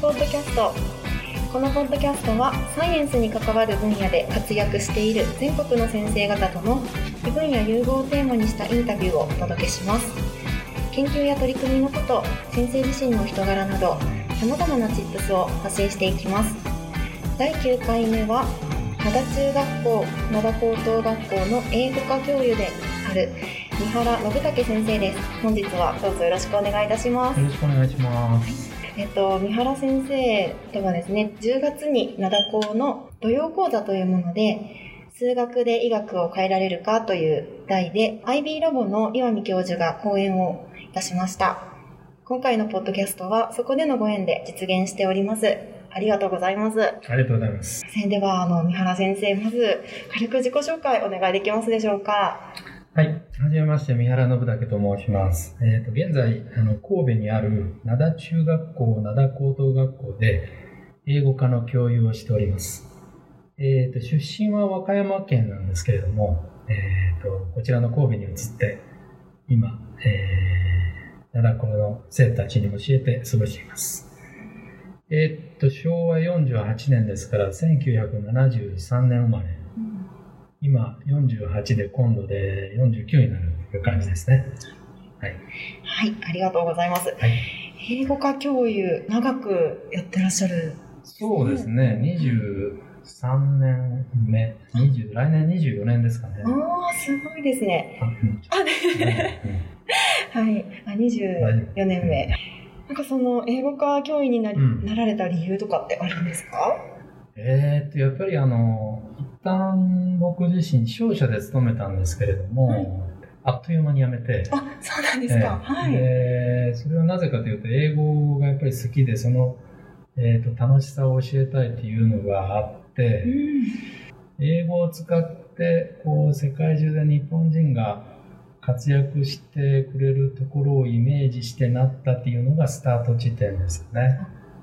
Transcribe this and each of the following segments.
ポッドキャスト。このポッドキャストはサイエンスに関わる分野で活躍している全国の先生方との異分野融合をテーマにしたインタビューをお届けします。研究や取り組みのこと先生自身の人柄などさまざまなチップスを発信していきます。第9回目は灘中学校灘高等学校の英語科教諭である三原信武先生です。本日はどうぞよろしくお願いいたします。よろしくお願いします。えっと、三原先生とはですね、10月に灘高の土曜講座というもので、数学で医学を変えられるかという題で、IB ラボの岩見教授が講演をいたしました。今回のポッドキャストはそこでのご縁で実現しております。ありがとうございます。ありがとうございます。では、あの、三原先生、まず軽く自己紹介お願いできますでしょうか。はい。はじめまして、三原信武と申します。えっ、と、現在、あの、神戸にある灘中学校、灘高等学校で、英語科の教諭をしております。えっ、と、出身は和歌山県なんですけれども、えっ、と、こちらの神戸に移って、今、えー、灘高の生徒たちに教えて過ごしています。えっ、と、昭和48年ですから、1973年生まれ。今48で今度で49になるという感じですね。はい。はい、ありがとうございます。はい、英語科教諭、長くやってらっしゃる。そうですね、23年目、20来年24年ですかね。ああ、すごいですね。はい、あ24年目。なんかその英語科教員にななられた理由とかってあるんですか？えーっと、やっぱりあの、一旦僕自身、商社で勤めたんですけれども、はいあっという間に辞めて、あ、そうなんですか。ええはい。でそれはなぜかというと、英語がやっぱり好きで、その、えーっと楽しさを教えたいっていうのがあって、うん。英語を使ってこう世界中で日本人が活躍してくれるところをイメージしてなったっていうのがスタート地点ですよね。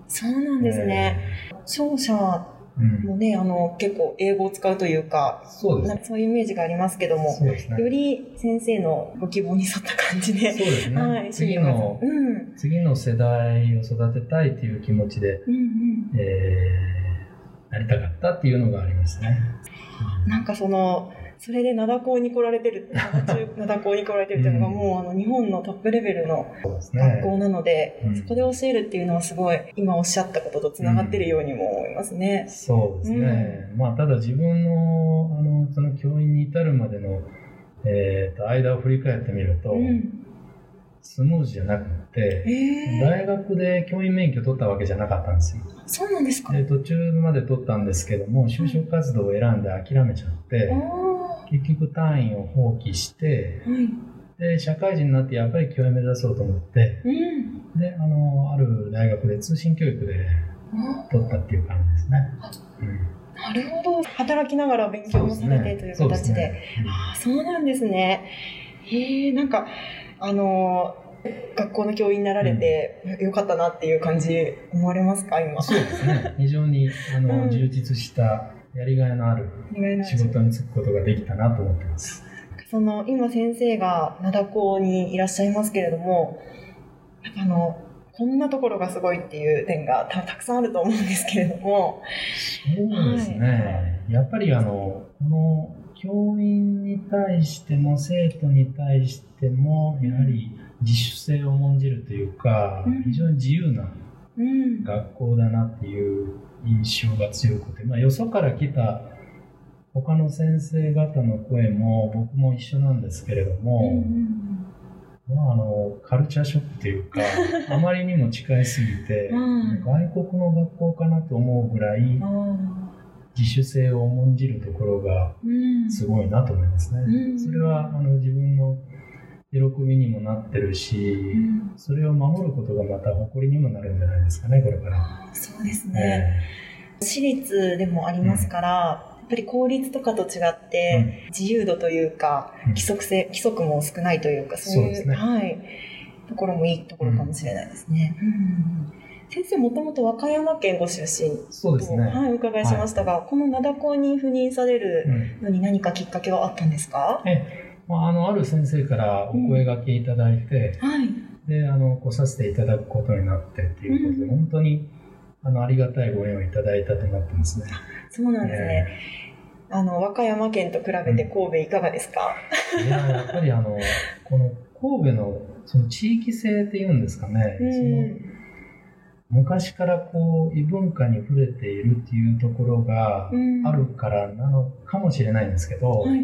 そうなんですね。商社もね、あの、結構英語を使うというか、そうですなんかそういうイメージがありますけども、ね。より先生のご希望に沿った感じで、そうですね。はい、次の、うん。次の世代を育てたいっていう気持ちで、うんうん。えー、なりたかったっていうのがありますね。なんかその、それで灘高に来られてる、灘高に来られてるっていうのがうんもうあの日本のトップレベルの。学校なので、うんそこで教えるっていうのはすごい今おっしゃったこととつながってるようにも思いますね。そうですね。まあ、ただ自分の、あの、その教員に至るまでの、えー、と間を振り返ってみると、うん。スムーズじゃなくて、えー、大学で教員免許取ったわけじゃなかったんですよ。そうなんですか。で途中まで取ったんですけども、就職活動を選んで諦めちゃって、あ結局単位を放棄して。で、社会人になってやっぱり教員目指そうと思って、うん。で、あの、ある大学で通信教育であ取ったっていう感じですね。うんなるほど。働きながら勉強もされてというそうです形で。ねああ、そうなんですね。へえ、なんか、あのー、学校の教員になられてよかったなっていう感じ思われますか今？そうですね。非常にあの、うん充実したやりがいのある仕事に就くことができたなと思ってます。その今先生が灘高にいらっしゃいますけれどもやっぱあのこんなところがすごいっていう点がたたくさんあると思うんですけれども。そうですね。やっぱりあの、この教員に対しても生徒に対しても、やはり自主性を重んじるというかうん、非常に自由なうん。学校だなっていう印象が強くて、まあ、よそから来た他の先生方の声も僕も一緒なんですけれどうんも、まあ、あのカルチャーショックというか あまりにも近いすぎて、うん。外国の学校かなと思うぐらいあ自主性を重んじるところがすごいなと思いますね。うん。それはあの自分の喜びにもなってるし、うん。それを守ることがまた誇りにもなるんじゃないですかね、これから。そうですね、私立でもありますから、やっぱり公立とかと違って、自由度というか、うん。規則性、規則も少ないというか、そういう、ね。はい、ところもいいところかもしれないですね。うん。先生、もともと和歌山県ご出身と、そうですね。はい、お伺いしましたが、この灘高に赴任されるうん。のに何かきっかけはあったんですか、まあ、あのある先生からお声掛けいただいて、はい。であの来させていただくことになってっていうことで、うん。本当にあの、ありがたいご縁をいただいたと思ってますね。そうなんですね。あの、和歌山県と比べて神戸いかがですか、いや、やっぱりあの、この神戸のその地域性っていうんですかね、うんその昔からこう異文化に触れているっていうところがうんあるからなのかもしれないんですけど、はいはい。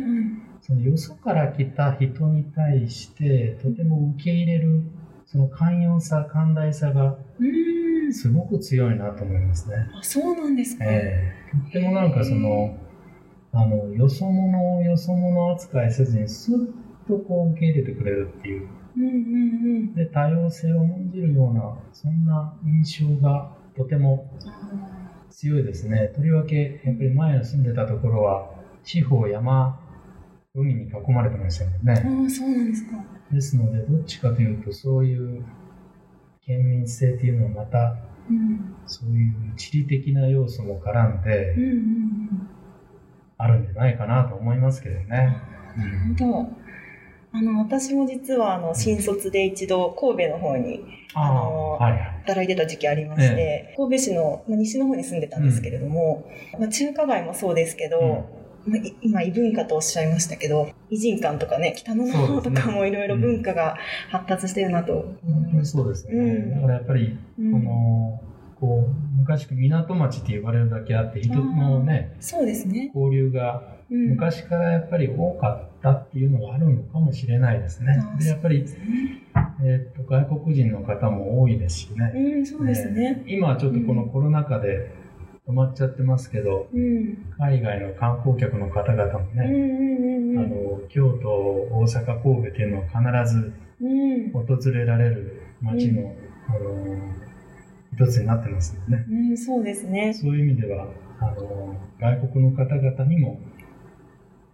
そのよそから来た人に対してとても受け入れるその寛容さ寛大さがうん。すごく強いなと思いますね。あ、そうなんですか。ええとってもなんかそのあのよそ者をよそ者扱いせずにスッとこう受け入れてくれるっていううんうんで多様性を重んじるようなそんな印象がとてもうん。あ強いですね。とりわけやっぱり前の住んでたところは四方山海に囲まれてましたもんね。ーあー、そうなんですか。ですのでどっちかというとそういう県民性っていうのはまたうん。そういう地理的な要素も絡んでうんうんうん。あるんじゃないかなと思いますけどね。なるほど。あの、私も実は、あの、新卒で一度、神戸の方にああのはいはい。働いてた時期ありまして、神戸市のまあ西の方に住んでたんですけれども、まあ、中華街もそうですけど、今異文化とおっしゃいましたけど、偉人館とかね、北野の方とかもいろいろ文化が発達してるなと思本当にいます。そうですね。うんだからやっぱり、うんこの、こう、昔港町って呼ばれるだけあって、人のね、そうですね。交流がうん、昔からやっぱり多かったっていうのがあるのかもしれないですねあ。でやっぱり、えーっと外国人の方も多いですしね。うん、そうですね。えー今はちょっとこのコロナ禍で止まっちゃってますけど、うん。海外の観光客の方々もうんうんね、うんうん。あの京都、大阪、神戸っていうのは必ずうん。訪れられる街の、あの一つになってますよね。うん、そうですね。そういう意味では、あの外国の方々にも、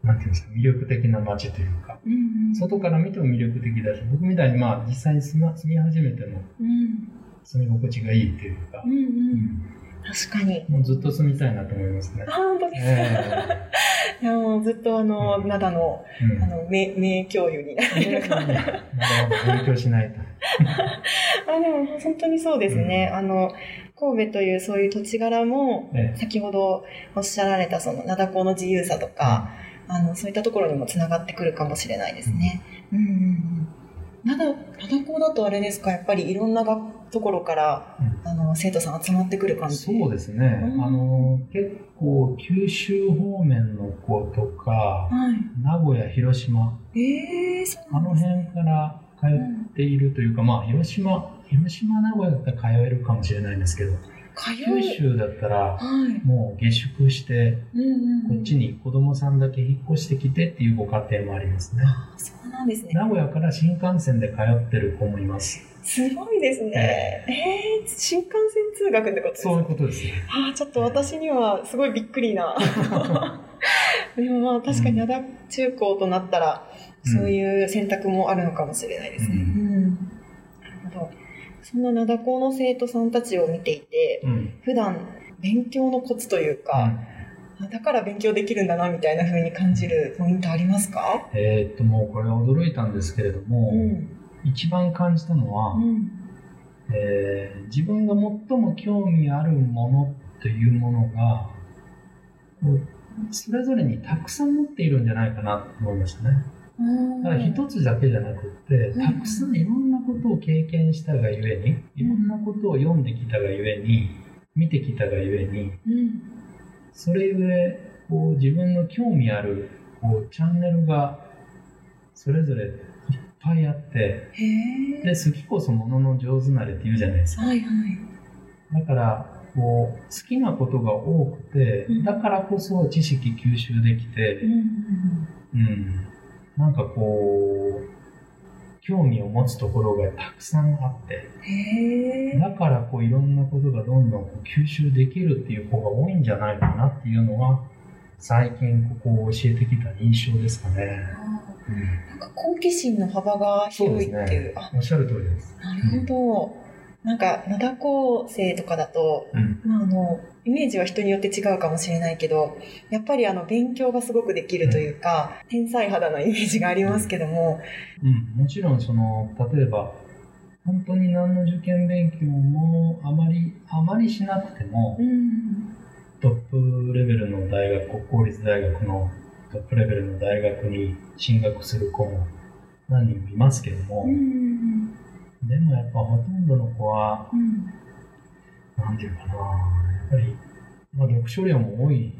なんていうんですか、魅力的な街というか、うんうん。外から見ても魅力的だし、僕みたいにまあ実際に住ま住み始めてもうん。住み心地がいいっていうかうん、う。うん確かに。もうずっと住みたいなと思いますねあ、。本当ですか？え いや、もうずっとあの、うん灘の、えうんあの、名、名教諭になってるかまだまだ勉強しないと。あ、でも本当にそうですね。あの、神戸というそういう土地柄も、ええ先ほどおっしゃられたその灘港の自由さとか、あの、そういったところにもつながってくるかもしれないですね。うんうんうん。灘、灘港だとあれですか、やっぱりいろんながところから、あの、生徒さん集まってくる感じ。そうですね、うんあの結構九州方面の子とかはい。名古屋広島ええそうあの。辺から通っているというか、まあ広島広島名古屋だったら通えるかもしれないんですけど通九い。州だったらはい。もう下宿してうんうんうん。こっちに子供さんだけ引っ越してきてっていうご家庭もありますねあそうなんですね。名古屋から新幹線で通ってる子もいますすごいですね。えー、新幹線通学ってことですか？そういうことですねあーちょっと私にはすごいびっくりな。でもまあ確かに灘中高となったら、うんそういう選択もあるのかもしれないですね。うんうんなるほど。そんな灘高の生徒さんたちを見ていて、うん普段勉強のコツというか、だから勉強できるんだなみたいな風に感じるポイントありますか？えーっともうこれは驚いたんですけれども、うん。一番感じたのは、うん。えー自分が最も興味あるものというものがそれぞれにたくさん持っているんじゃないかなと思いましたね。だから一つだけじゃなくってうんたくさんいろんなことを経験したがゆえにいろんなことを読んできたがゆえに見てきたがゆえにうん。それゆえこう自分の興味あるこうチャンネルがそれぞれぱいあって。で好きこそものの上手なれって言うじゃないですか。はいはい。だからこう好きなことが多くてうんだからこそ知識吸収できてうん、うんうん、なんかこう興味を持つところがたくさんあって。だからこういろんなことがどんどん吸収できるっていう子が多いんじゃないかなっていうのは最近ここを教えてきた印象ですかね。うんなんか好奇心の幅が広いっていう。ですねあ。おっしゃる通りです。なるほど。なんか、灘高生とかだと、うん。まあ、あの、イメージは人によって違うかもしれないけど、やっぱりあの、勉強がすごくできるというか、天才肌のイメージがありますけども、うん、もちろんその例えば本当に何の受験勉強もあまり、あまりしなくても、うん。トップレベルの大学、国公立大学のトップレベルの大学に進学する子も何人もいますけども、うん。でもやっぱほとんどの子は、うん。なんていうかな、やっぱり、まあ、読書量も多い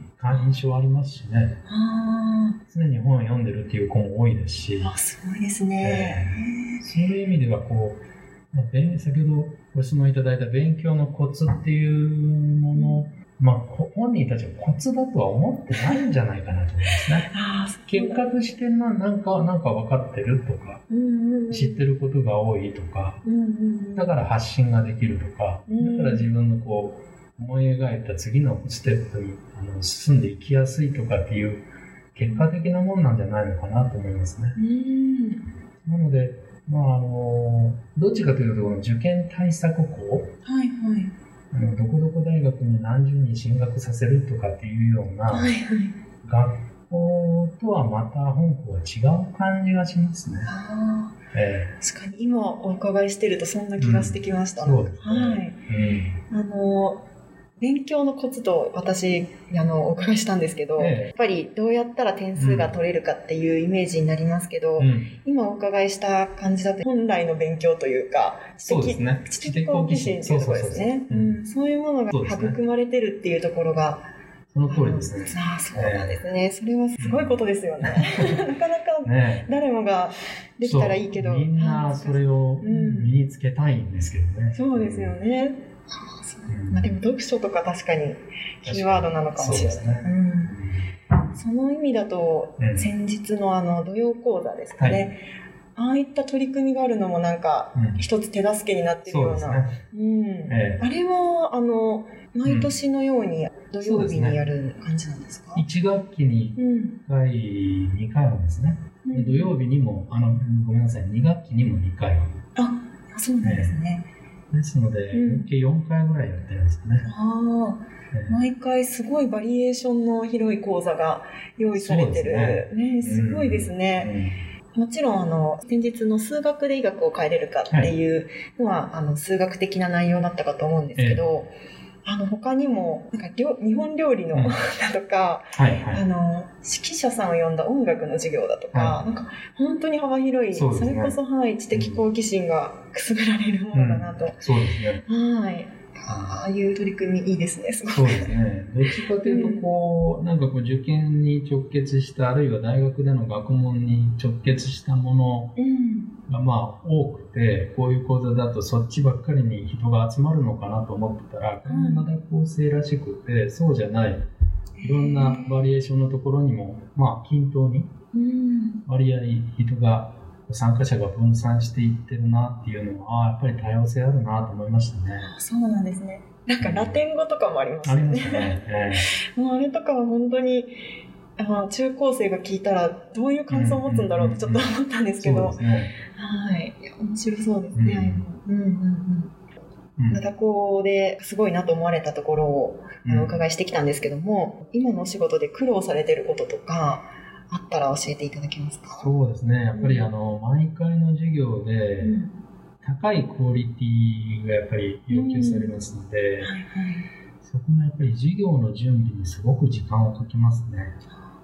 印象ありますしね、あ常に本を読んでるっていう子も多いですし、あ、すごいですね。そういう意味ではこう、まあ、勉先ほどご質問いただいた勉強のコツっていうもの、まあ、こ本人たちはコツだとは思ってないんじゃないかなと思いますね。結果としてななんか、なんか分かってるとか。知ってることが多いとか。だから発信ができるとか、うんだから自分のこう、思い描いた次のステップにあの進んでいきやすいとかっていう、結果的なもんなんじゃないのかなと思いますね。うん。なので、まああの、どっちかというと、受験対策校、はいはい。あのどこどこ大学に何十人進学させるとかっていうようなはいはい。学校とはまた本校は違う感じがしますね。あえあ、確かに今お伺いしてるとそんな気がしてきました。そうですねはい。えうんあの、勉強のコツと私、あの、お伺いしたんですけど、ええやっぱりどうやったら点数が取れるかっていうイメージになりますけど、うん、今お伺いした感じだと本来の勉強というか、そうですね。知的好奇心っていうところですね。そういうものが育まれてるっていうところが、その通りですね。ああ、そうなんですね。それはすごいことですよね。なかなかね誰もができたらいいけど。みんなそれをうん身につけたいんですけどね。そうですよね。まあ、でも読書とか確かにキーワードなのかもしれない。そうですね。うん。その意味だと、うん。先日のあの土曜講座ですかね、ああいった取り組みがあるのもなんかうん。一つ手助けになってるような。そうですね。うん。ええ。あれはあの毎年のように土曜日にやる感じなんですか、1学期にうん。1回、2回なんですね。うん。で土曜日にも、あの、ごめんなさい、2学期にも2回。あそうなんですね。ですので、うん。合計4回ぐらいやってるんですかね。ああええ。毎回すごいバリエーションの広い講座が用意されてる。そうですね。すごいですね。もちろん、あの、先日の数学で医学を変えれるかっていうのは、あの、数学的な内容だったかと思うんですけど、あの、他にも、なんか、日本料理の、うん だとか、はいはい。あの、指揮者さんを呼んだ音楽の授業だとか、はいなんか、本当に幅広い、そねれこそ、はい、知的好奇心がくすぐられるものだなと。そうですね。はい。ああいう取り組みいいですね、すごい。そうですね。どっちかというと、こう、なんかこう、受験に直結した、あるいは大学での学問に直結したものうん。がまあ多くて、こういう講座だとそっちばっかりに人が集まるのかなと思ってたら、これもまだ構成らしくて、そうじゃない、いろんなバリエーションのところにも、まあ均等にうん。割合人が、参加者が分散していってるなっていうのは、ああ、やっぱり多様性あるなと思いましたね。あそうなんですね。なんかラテン語とかもありますありまよね。もうあれとかは本当に、あの中高生が聞いたらどういう感想を持つんだろうってちょっと思ったんですけど、ね。はい。面白そうですね、うんうんうんうん。うん灘高ですごいなと思われたところをお伺いしてきたんですけども、今のお仕事で苦労されてることとか、あったら教えていただけますか？そうですね。やっぱりあの、毎回の授業で、うん高いクオリティがやっぱり要求されますので、はいはい。そこもやっぱり授業の準備にすごく時間をかけますね。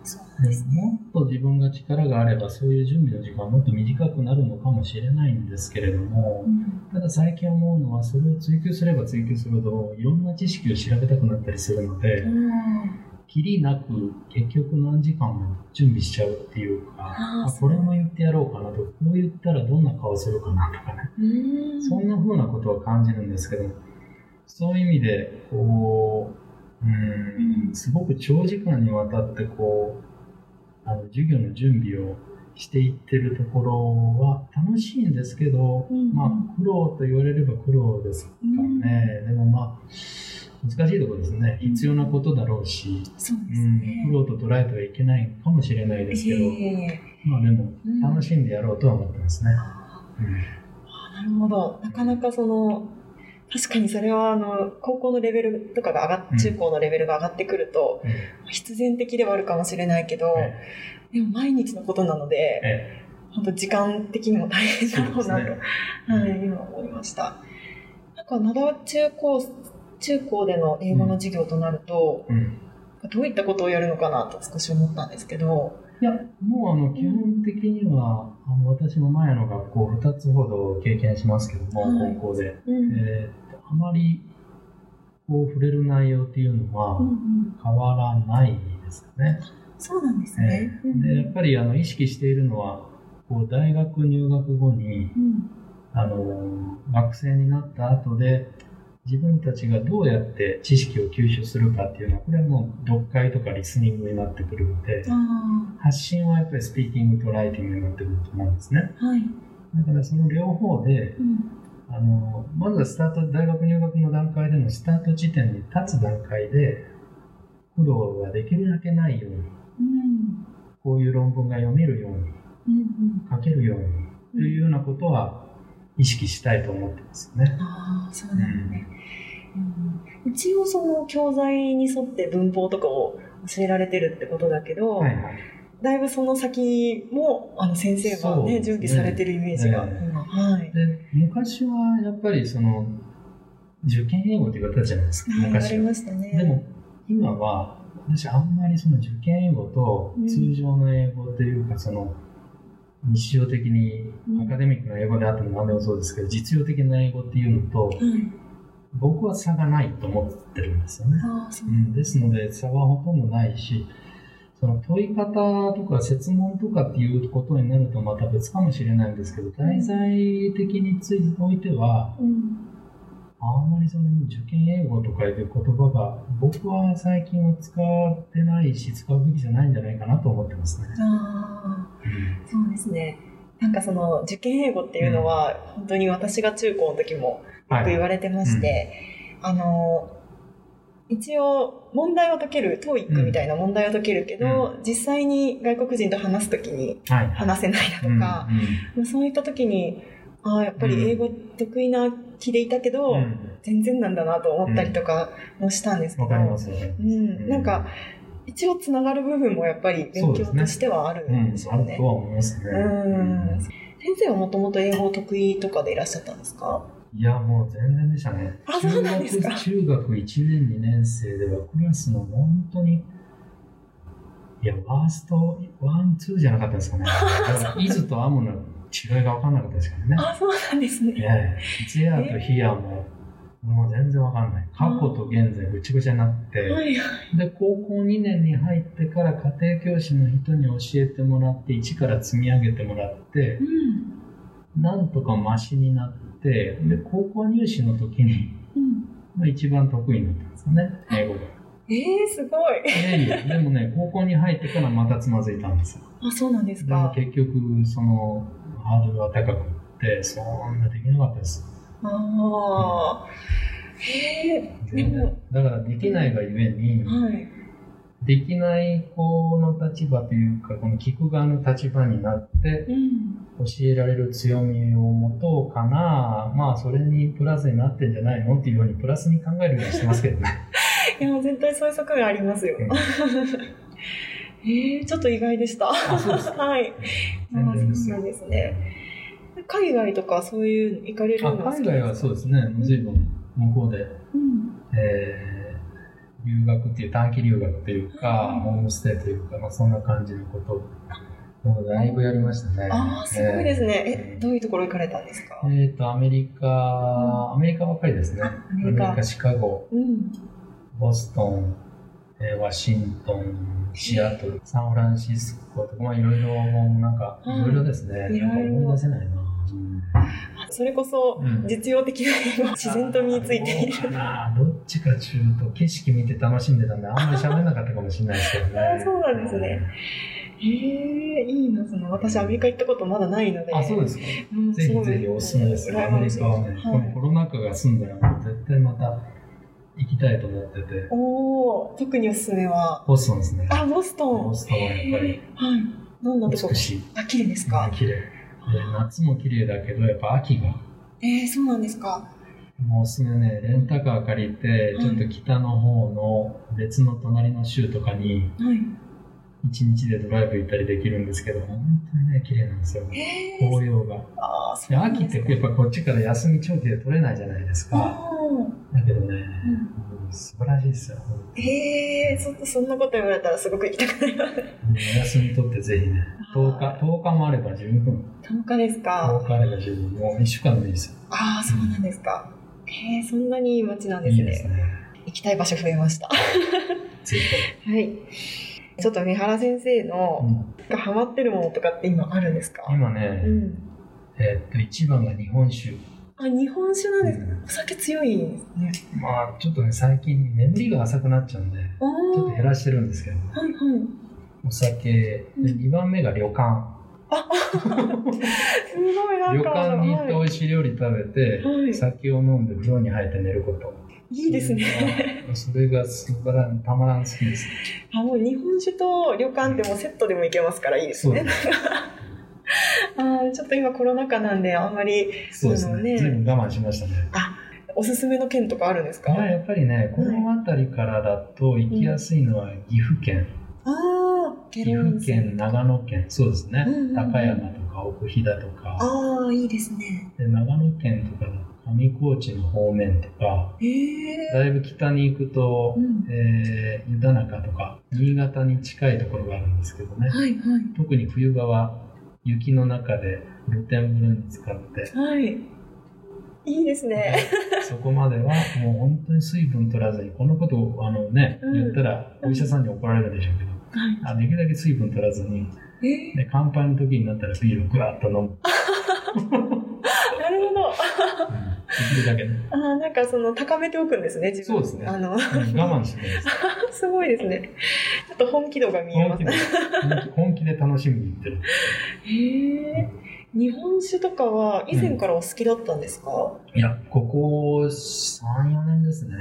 そうなんでですね。もっと自分が力があれば、そういう準備の時間はもっと短くなるのかもしれないんですけれどもう、んただ最近思うのは、それを追求すれば追求するほど、いろんな知識を調べたくなったりするので、きりなく結局何時間も準備しちゃうっていうか、あこれも言ってやろうかなと、こう言ったらどんな顔するかなとかね、うん。そんな風なことは感じるんですけど、そういう意味で、こう、うんん、すごく長時間にわたってこう、あの授業の準備をしていってるところは楽しいんですけど、うん。まあ苦労と言われれば苦労ですかね。でもまあ、難しいところですね。必要なことだろうし、そうですうん、ね。苦労と捉えてはいけないかもしれないですけど、ええまあでもうん楽しんでやろうとは思ってますね。あうんーなるほど。なかなかその、確かにそれはあの、高校のレベルとかが上がっうん中高のレベルが上がってくると、必然的ではあるかもしれないけど、えでも毎日のことなので、え本当時間的にも大変だろうなと、そうですはい、今思いました。なんか、灘中高、中高での英語の授業となると、うん。どういったことをやるのかなと少し思ったんですけど、いや、もうあの、基本的には、あの、私も前の学校2つほど経験しますけども、はい高校で。うんえーとあまり、こう、触れる内容っていうのはうんうん変わらないですよね。そうなんですえね。うんーで、やっぱり、あの、意識しているのは、こう、大学入学後に、うんあの、学生になった後で、自分たちがどうやって知識を吸収するかっていうのは、これはもう読解とかリスニングになってくるので、あ発信はやっぱりスピーキングとライティングになってくると思うんですね。あ、はい。だからその両方で、うんあの、まずはスタート、大学入学の段階でのスタート時点に立つ段階で、苦労ができるだけないように、うんこういう論文が読めるように、うん書けるように、というようなことは意識したいと思ってますよね。ああ、そうなんね。うん一応その教材に沿って文法とかを教えられてるってことだけど、はいはい。だいぶその先もあの先生がねね準備されてるイメージがはい。で、昔はやっぱりその、受験英語って言われたじゃないですか、はい、言われ昔は。ましたね。でも、今は、私あんまりその受験英語とうん通常の英語というか、その、日常的にうんアカデミックな英語であっても何でもそうですけど、実用的な英語っていうのと、はい。僕は差がないと思ってるんですよね。う。ん、ですので、差はほとんどないし、その問い方とか設問とかっていうことになるとまた別かもしれないんですけど、題材的についておいては、うん。あんまりその受験英語とかいう言葉が僕は最近は使ってないし使うべきじゃないんじゃないかなと思ってますね。ああ、そうですね。なんかその受験英語っていうのは、本当に私が中高の時もよく言われてまして、あの、一応問題を解ける、TOEIC みたいな問題を解けるけど、実際に外国人と話す時にはい。話せないだとか、そういった時に、ああ、やっぱり英語得意な気でいたけど、うん。うん全然なんだなと思ったりとかもしたんですけど、わかりますわかります。うん、なんか、一応つながる部分もやっぱり勉強としてはあるうんんで、すよね。あるとは思いますね。うん。先生はもともと英語得意とかでいらっしゃったんですか？いや、もう全然でしたね。あそうなんですか。中学中学1年、2年生ではクラスの本当に、いや、ワースト、ワン、ツーじゃなかったですかね。だから、 is と am の違いが分かんなかったですからね。あ、そうなんですね。ええ、ゼアとヒアも、もう全然わかんない。過去と現在ぐちゃぐちゃになって、はい。で、高校2年に入ってから家庭教師の人に教えてもらって、一から積み上げてもらってう、ん。なんとかマシになって、で、高校入試の時に、うん。まあ、一番得意になったんですよね、英語が。えー、すごい。いやいや、でもね、高校に入ってからまたつまずいたんですよ。あ、そうなんですか。結局、その、ハードルが高くって、そんなできなかったです。ああ。へえ。でも、だからできないがゆえに、はい。できない子の立場というか、この聞く側の立場になって、うん。教えられる強みを持とうかな、まあ、それにプラスになってんじゃないのっていうように、プラスに考えるようにしてますけどね。いや、絶対そういう側面ありますよ。うんえ ー、ちょっと意外でした。はい。そうなんですね。海外とかそういうの行かれるあのが好きですか？海外はそうですね、随分向こうで、うん。えー、留学っていう、短期留学というか、うんホームステイというか、まあ、そんな感じのことを、もうだいぶやりましたね。ああ、すごいですね。え、えどういうところ行かれたんですか？ーえーと、アメリカ、アメリカばっかりですね。アメリカシカゴ、うん。ボストン、えーワシントン、シアトル、サンフランシスコとか、まあいろいろ、なんか、うんいろいろですね。いろいろなんか思い出せないな。それこそうん実用的な英語が自然と身についている。どうかなどっちか中と景色見て楽しんでたんで、あんまり喋んなかったかもしれないですけどね。あそうなんですねへえ、いいな、その、私アメリカ行ったことまだないので。あ、そうですか。うんぜひぜひおすすめです。アメリカはね、このコロナ禍が済んだら、もう絶対また行きたいと思ってて、おお、特におすすめは。ボストンですね。あ、ボストン。ボストンはやっぱりはい。どんなとこ美しい。あ、綺麗ですか？綺麗。で夏も綺麗だけど、やっぱ秋が。えー、そうなんですか。もうおすすめね、レンタカー借りて、ちょっと北の方の別の隣の州とかに、はい。一日でドライブ行ったりできるんですけど、本当にね、綺麗なんですよ。紅葉が。あーそうで秋ってやっぱこっちから休み長期で取れないじゃないですか。あだけどね、ーうん素晴らしいですよ。へえ、ちょっとそんなこと言われたらすごく行きたくなります。お休み取ってぜひね、10日、10日もあれば十分。10日ですか。10日あれば十分。もう1週間でもいいですよ。ああ、そうなんですか。へえ、そんなにいい街なんですね。いいですね。行きたい場所増えました。はい。ちょっと三原先生うの、ハマってるものとかって今あるんですか？今ね、うん。えーっと、一番が日本酒。あ、日本酒なんですか、うんお酒強いんですね。まあ、ちょっとね、最近眠りが浅くなっちゃうんで、あちょっと減らしてるんですけど、はいはい。お酒、でうん2番目が旅館。すごいなん旅か。館に行って美はい味しい料理食べて、はい酒を飲んで風呂に入って寝ること。いいですね。それが素晴らたまらん好きです。あ、もう日本酒と旅館ってもうセットでも行けますからいいですねそうで。あーちょっと今コロナ禍なんであんまりす。そうですね。ね。随分我慢しましたね。おすすめの県とかあるんですか？まあやっぱりね、この辺りからだと行きやすいのは岐阜県、ああ、岐阜県、長野県、そうですね、うんうんうん。高山とか奥飛騨とか、ああ、いいですね。で長野県とかだと上高地の方面とか、へえ。だいぶ北に行くと、うん。えー湯田中とか、新潟に近いところがあるんですけどね、はいは特に冬場は雪の中で露天風呂に使って、い。はい。いいですね。そこまではもう本当に水分取らずに、このことをあのね、うん言ったらお医者さんに怒られるでしょうけど、はい。あできるだけ水分取らずに、え？で乾杯の時になったらビールをぐわっと飲む。ー、なるほど。できるだけね。ああ、なんかその高めておくんですね、自分。そうですねあの、うん我慢してです。すごいですね。ちょっと本気度が見えます本気でね。本気本気で楽しみに行ってる。へえ。日本酒とかは以前からお好きだったんですか、いや、ここ3、4年ですね。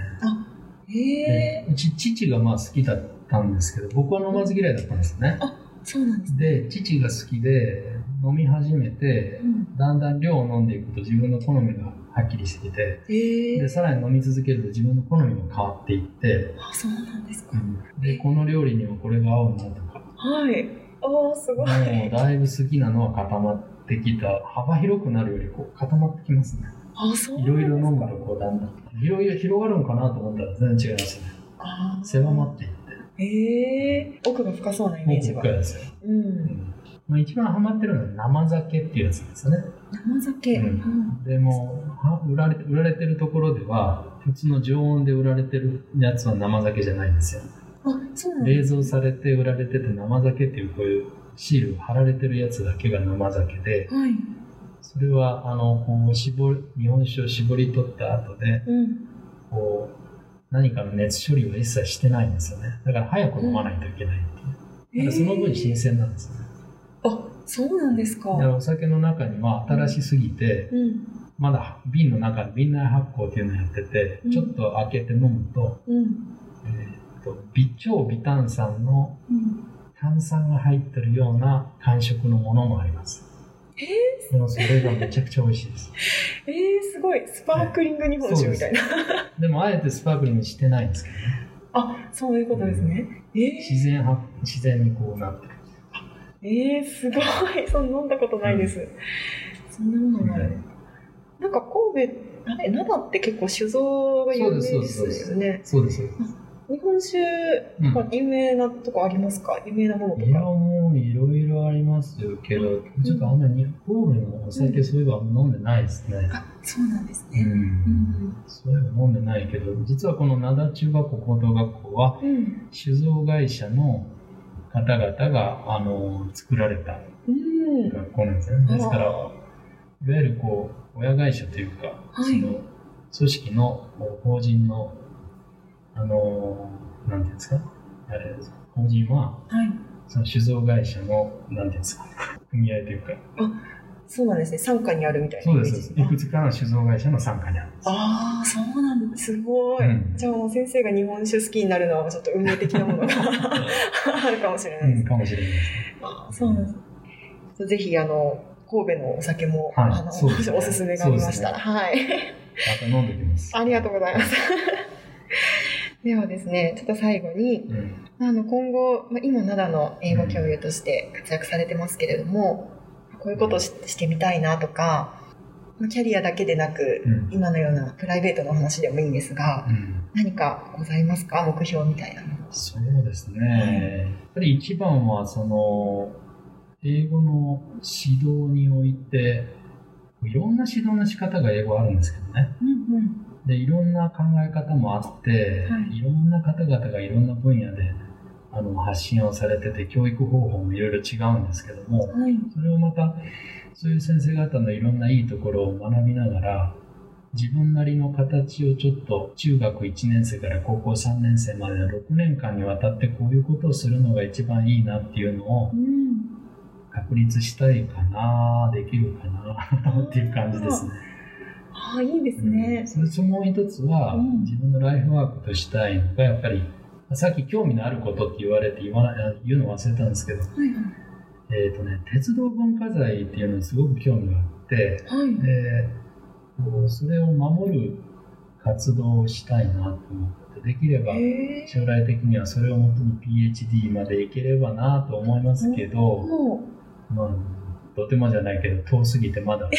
へえ。でうち父がまあ好きだったんですけど、僕は飲まず嫌いだったんですよね。そうなんですね。で、父が好きで飲み始めてう、ん。だんだん量を飲んでいくと自分の好みがはっきりしてきて、へえで、。さらに飲み続けると自分の好みも変わっていって、あ、そうなんですか。で、この料理にはこれが合うなとか、はい。ああ、すごい。もうだいぶ好きなのは固まってきた。幅広くなるよりこう固まってきますね。あ、そうい。ろいろ飲むとこうだんだん。広い広がるのかなと思ったら全然違いますね。狭まっていって。へえ。奥が深そうなイメージがもうこっか。らですよ。う。うんんまあ、一番ハマってるのは生酒っていうやつですよね。生酒。うんうんでも、は売られて売られてるところでは、普通の常温で売られてるやつは生酒じゃないんですよ。あ、そうなん冷蔵されて売られてて生酒っていうこういうシールが貼られてるやつだけが生酒で、はい。それは、あの、こう、絞り、日本酒を絞り取った後で、うん。こう、何かの熱処理を一切してないんですよね。だから早く飲まないといけないっていう。だからその分新鮮なんですよね。あ、そうなんですか。お酒の中には新しすぎて、うん。まだ瓶の中で瓶内発酵っていうのをやっててうん、ちょっと開けて飲むと、うん。えーっと微超微炭酸のうん。炭酸が入ってるような感触のものもあります。えでもそれがめちゃくちゃ美味しいです。ー、えー、すごい。スパークリング日本酒みたいな。でもあえてスパークリングしてないんですけどね。あ、そういうことですね。え自然は自然にこうなってえー、すごい。そんな飲んだことないです。そんなものがある。なんか神戸、あれ、灘って結構酒造が有名でですそうです。そうです。日本酒とか有名なとこありますか、有名なものといや、か。もういろいろありますよけど、ちょっとあんまり神戸のお酒そういえば飲んでないですね。あ、そうなんですね。うん。うん。そういえば飲んでないけど、実はこの灘中学校高等学校は、うん。酒造会社の方々が、あの、作られたうん。学校なんですよね。ですから、いわゆるこう、親会社というか、はいその、組織の法人の、あの、なんていうんですか、あれ、法人は、はい。その酒造会社の、なんていうんですか、組合というか、そうなんですね。傘下にあるみたいなそうです、いくつかの酒造会社の参加にあるんです。ああ、そうなんだ。すごい。うんじゃあもう先生が日本酒好きになるのはちょっと運命的なものが あるかもしれないです。うん、かもしれないですね。あーそうなんです。ぜひ、あの、神戸のお酒も、はいあの、おすすめがありましたら、はい。また飲んできます。ありがとうございます。ではですね、ちょっと最後に、うんあの今後、まあ、今灘の英語教諭として活躍されてますけれども、こういうことをししてみたいなとか、まあキャリアだけでなく、うん今のようなプライベートの話でもいいんですが、うん何かございますか？目標みたいなの。そうですね。やっぱり一番は、その、英語の指導において、いろんな指導の仕方が英語あるんですけどね。うんうん。で、いろんな考え方もあって、はいいろんな方々がいろんな分野であの発信をされてて、教育方法もいろいろ違うんですけども、はい。それをまた、そういう先生方のいろんないいところを学びながら、自分なりの形をちょっと中学1年生から高校3年生までの6年間にわたってこういうことをするのが一番いいなっていうのをうん。確立したいかな、できるかなっていう感じですね。ああ、いいですね。それともう一つは、うん自分のライフワークとしたいのが、やっぱり、さっき興味のあることって言われて言わな言うの忘れたんですけど、はいはい。えっ、とね、鉄道文化財っていうのにすごく興味があって、はい。で、それを守る活動をしたいなと思って、できれば。将来的にはそれをもとに PhD までいければなと思いますけど、もまあ、とてもじゃないけど遠すぎてまだ道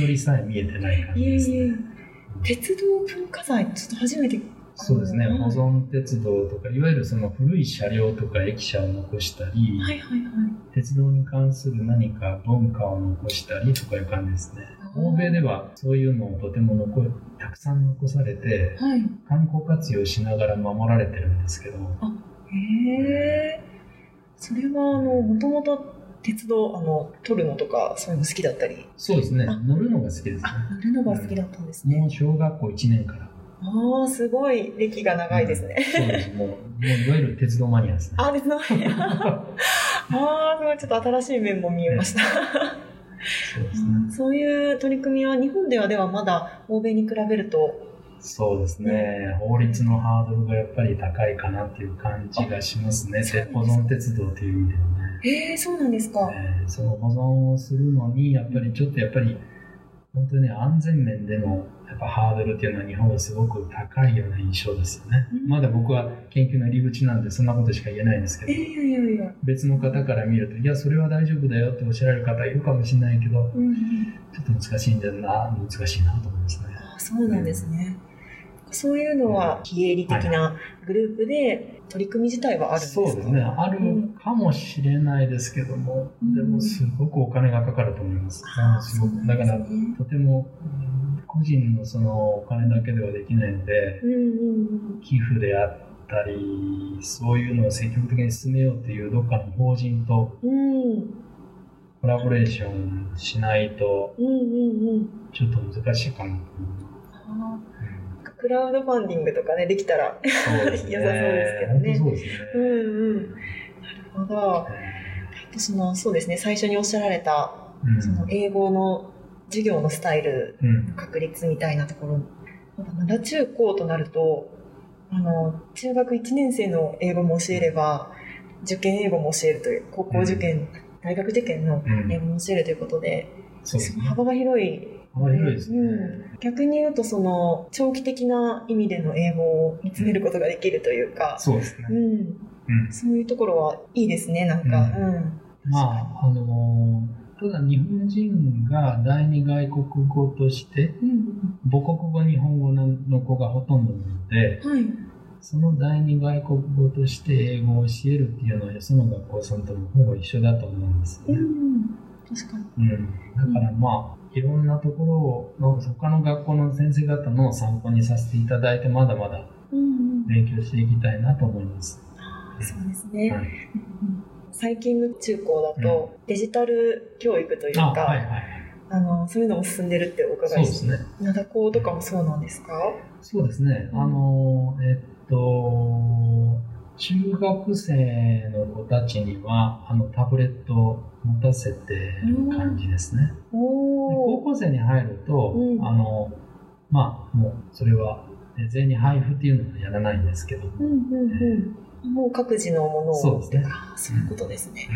のりさえ見えてない感じですね。いえ。鉄道文化財、ちょっと初めて。そうですね、うん保存鉄道とか、いわゆるその古い車両とか駅舎を残したり、はいはいはい。鉄道に関する何か文化を残したりとかいう感じですね。欧米ではそういうのをとても残たくさん残されて、はい。観光活用しながら守られてるんですけど、へえ。それは、あの、もともと鉄道、あの、撮るのとか、そういうの好きだったり、そうですねあ、乗るのが好きですね。あ、乗るのが好きだったんですね。もう小学校1年から。ああ、すごい歴が長いですね。そうです、もう、もういわゆる鉄道マニアですね。あ、鉄道。ああ、すごい、ちょっと新しい面も見えました。そうですね。そういう取り組みは日本ではではまだ欧米に比べると、そうですね。法律のハードルがやっぱり高いかなっていう感じがしますね。保存鉄道という意味ではね。ええそうなんですか。えーその保存をするのに、やっぱりちょっとやっぱり、本当にね安全面でのやっぱハードルっていうのは日本はすごく高いような印象ですよね。うんまだ僕は研究の入り口なんでそんなことしか言えないんですけど。別の方から見ると、いや、それは大丈夫だよっておっしゃられる方いるかもしれないけど、うんうん、ちょっと難しいんだよな、難しいなと思いますね。あそうなんですね。そういうのは非営利的なグループで取り組み自体はあるんですか？そうですね、あるかもしれないですけども、うんでもすごくお金がかかると思います。ああすごくだから、とてもうん個人のそのお金だけではできないので、うんうん寄付であったり、そういうのを積極的に進めようっていうどっかの法人とうん。うん。コラボレーションしないと、うんうんうん。ちょっと難しいかなと思いあます。ークラウドファンディングとかね、できたら。ね。良さそうですけどねそうですね。うんうん。なるほど。その、そうですね、最初におっしゃられた、うんその英語の授業のスタイルうん確立みたいなところ、まだ中高となると、あの、中学1年生の英語も教えれば、受験英語も教えるという、高校受験、大学受験のうん英語も教えるということで、そうですね。幅が広い。幅広いですね。うん逆に言うと、その、長期的な意味での英語を見つめることができるというか、そうですねう。ん、うん。そういうところはいいですね、なんか。ううん。まあ、あのーただ日本人が第二外国語として、うん。母国語日本語の子がほとんどなので、はい。その第二外国語として英語を教えるっていうのは、よその学校さんともほぼ一緒だと思うんですね。ん。確かに。うん。だからまあ、いろんなところをの、他の学校の先生方の参考にさせていただいて、まだまだうんうん。勉強していきたいなと思います。そうですね。はいうん 最近の中高だと、デジタル教育というあ、か、はいはい。あの、そういうのも進んでるってお伺いして、ね。灘高とかもそうなんですか？そうですね。うんあの、えっと、中学生の子たちには、あの、タブレットを持たせてる感じですね。で高。校生に入ると、うん。あの、まあ、もう、それは、え全員配布っていうのはやらないんですけど、うんうんうん。もう各自のものを。そうですね。そういうことですね。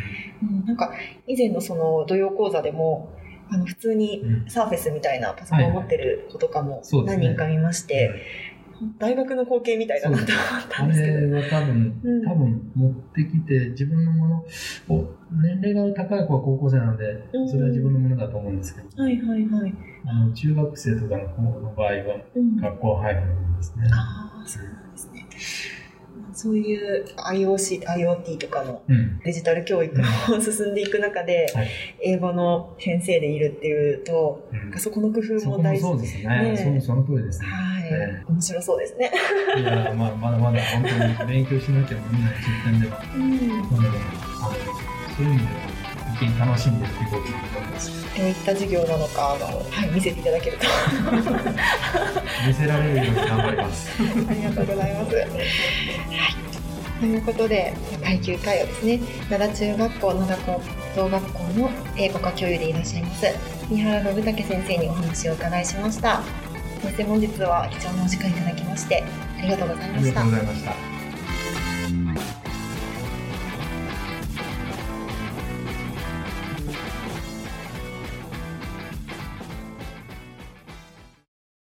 うん、なんか、以前のその土曜講座でも、あの、普通にうん。サーフェスみたいなパソコンを持ってる子とかも何人か見まして、大学の光景みたいだなと思ったあんですけど。れは多分、うん多分持ってきて自分のものを、年齢が高い子は高校生なのでうん、それは自分のものだと思うんですけど、はいはいはい。あの中学生とかの子の場合はうん学校配布のものですね。ああ、そうなんですね。そういう IOC、IoT とかのうん。デジタル教育も進んでいく中で、はい英語の先生でいるっていうと、うんそこの工夫も大事。もそうですねね。そうその通りですね。はい、ね面白そうですね。いや、まあ、まだまだ本当に勉強しなきゃ見えない実験では、うん。なので、そういう意味では、一見楽しんでいこうと思います。どういった授業なのか、あの、はい、見せていただけると。見せられるように頑張ります。ありがとうございます。はい。ということで、第9回はですね、灘中学校、灘高等学校の英語科教諭でいらっしゃいます、三原信武先生にお話をお伺いしました。そして本日は貴重なお時間いただきまして、ありがとうございましたありがとう。ございました。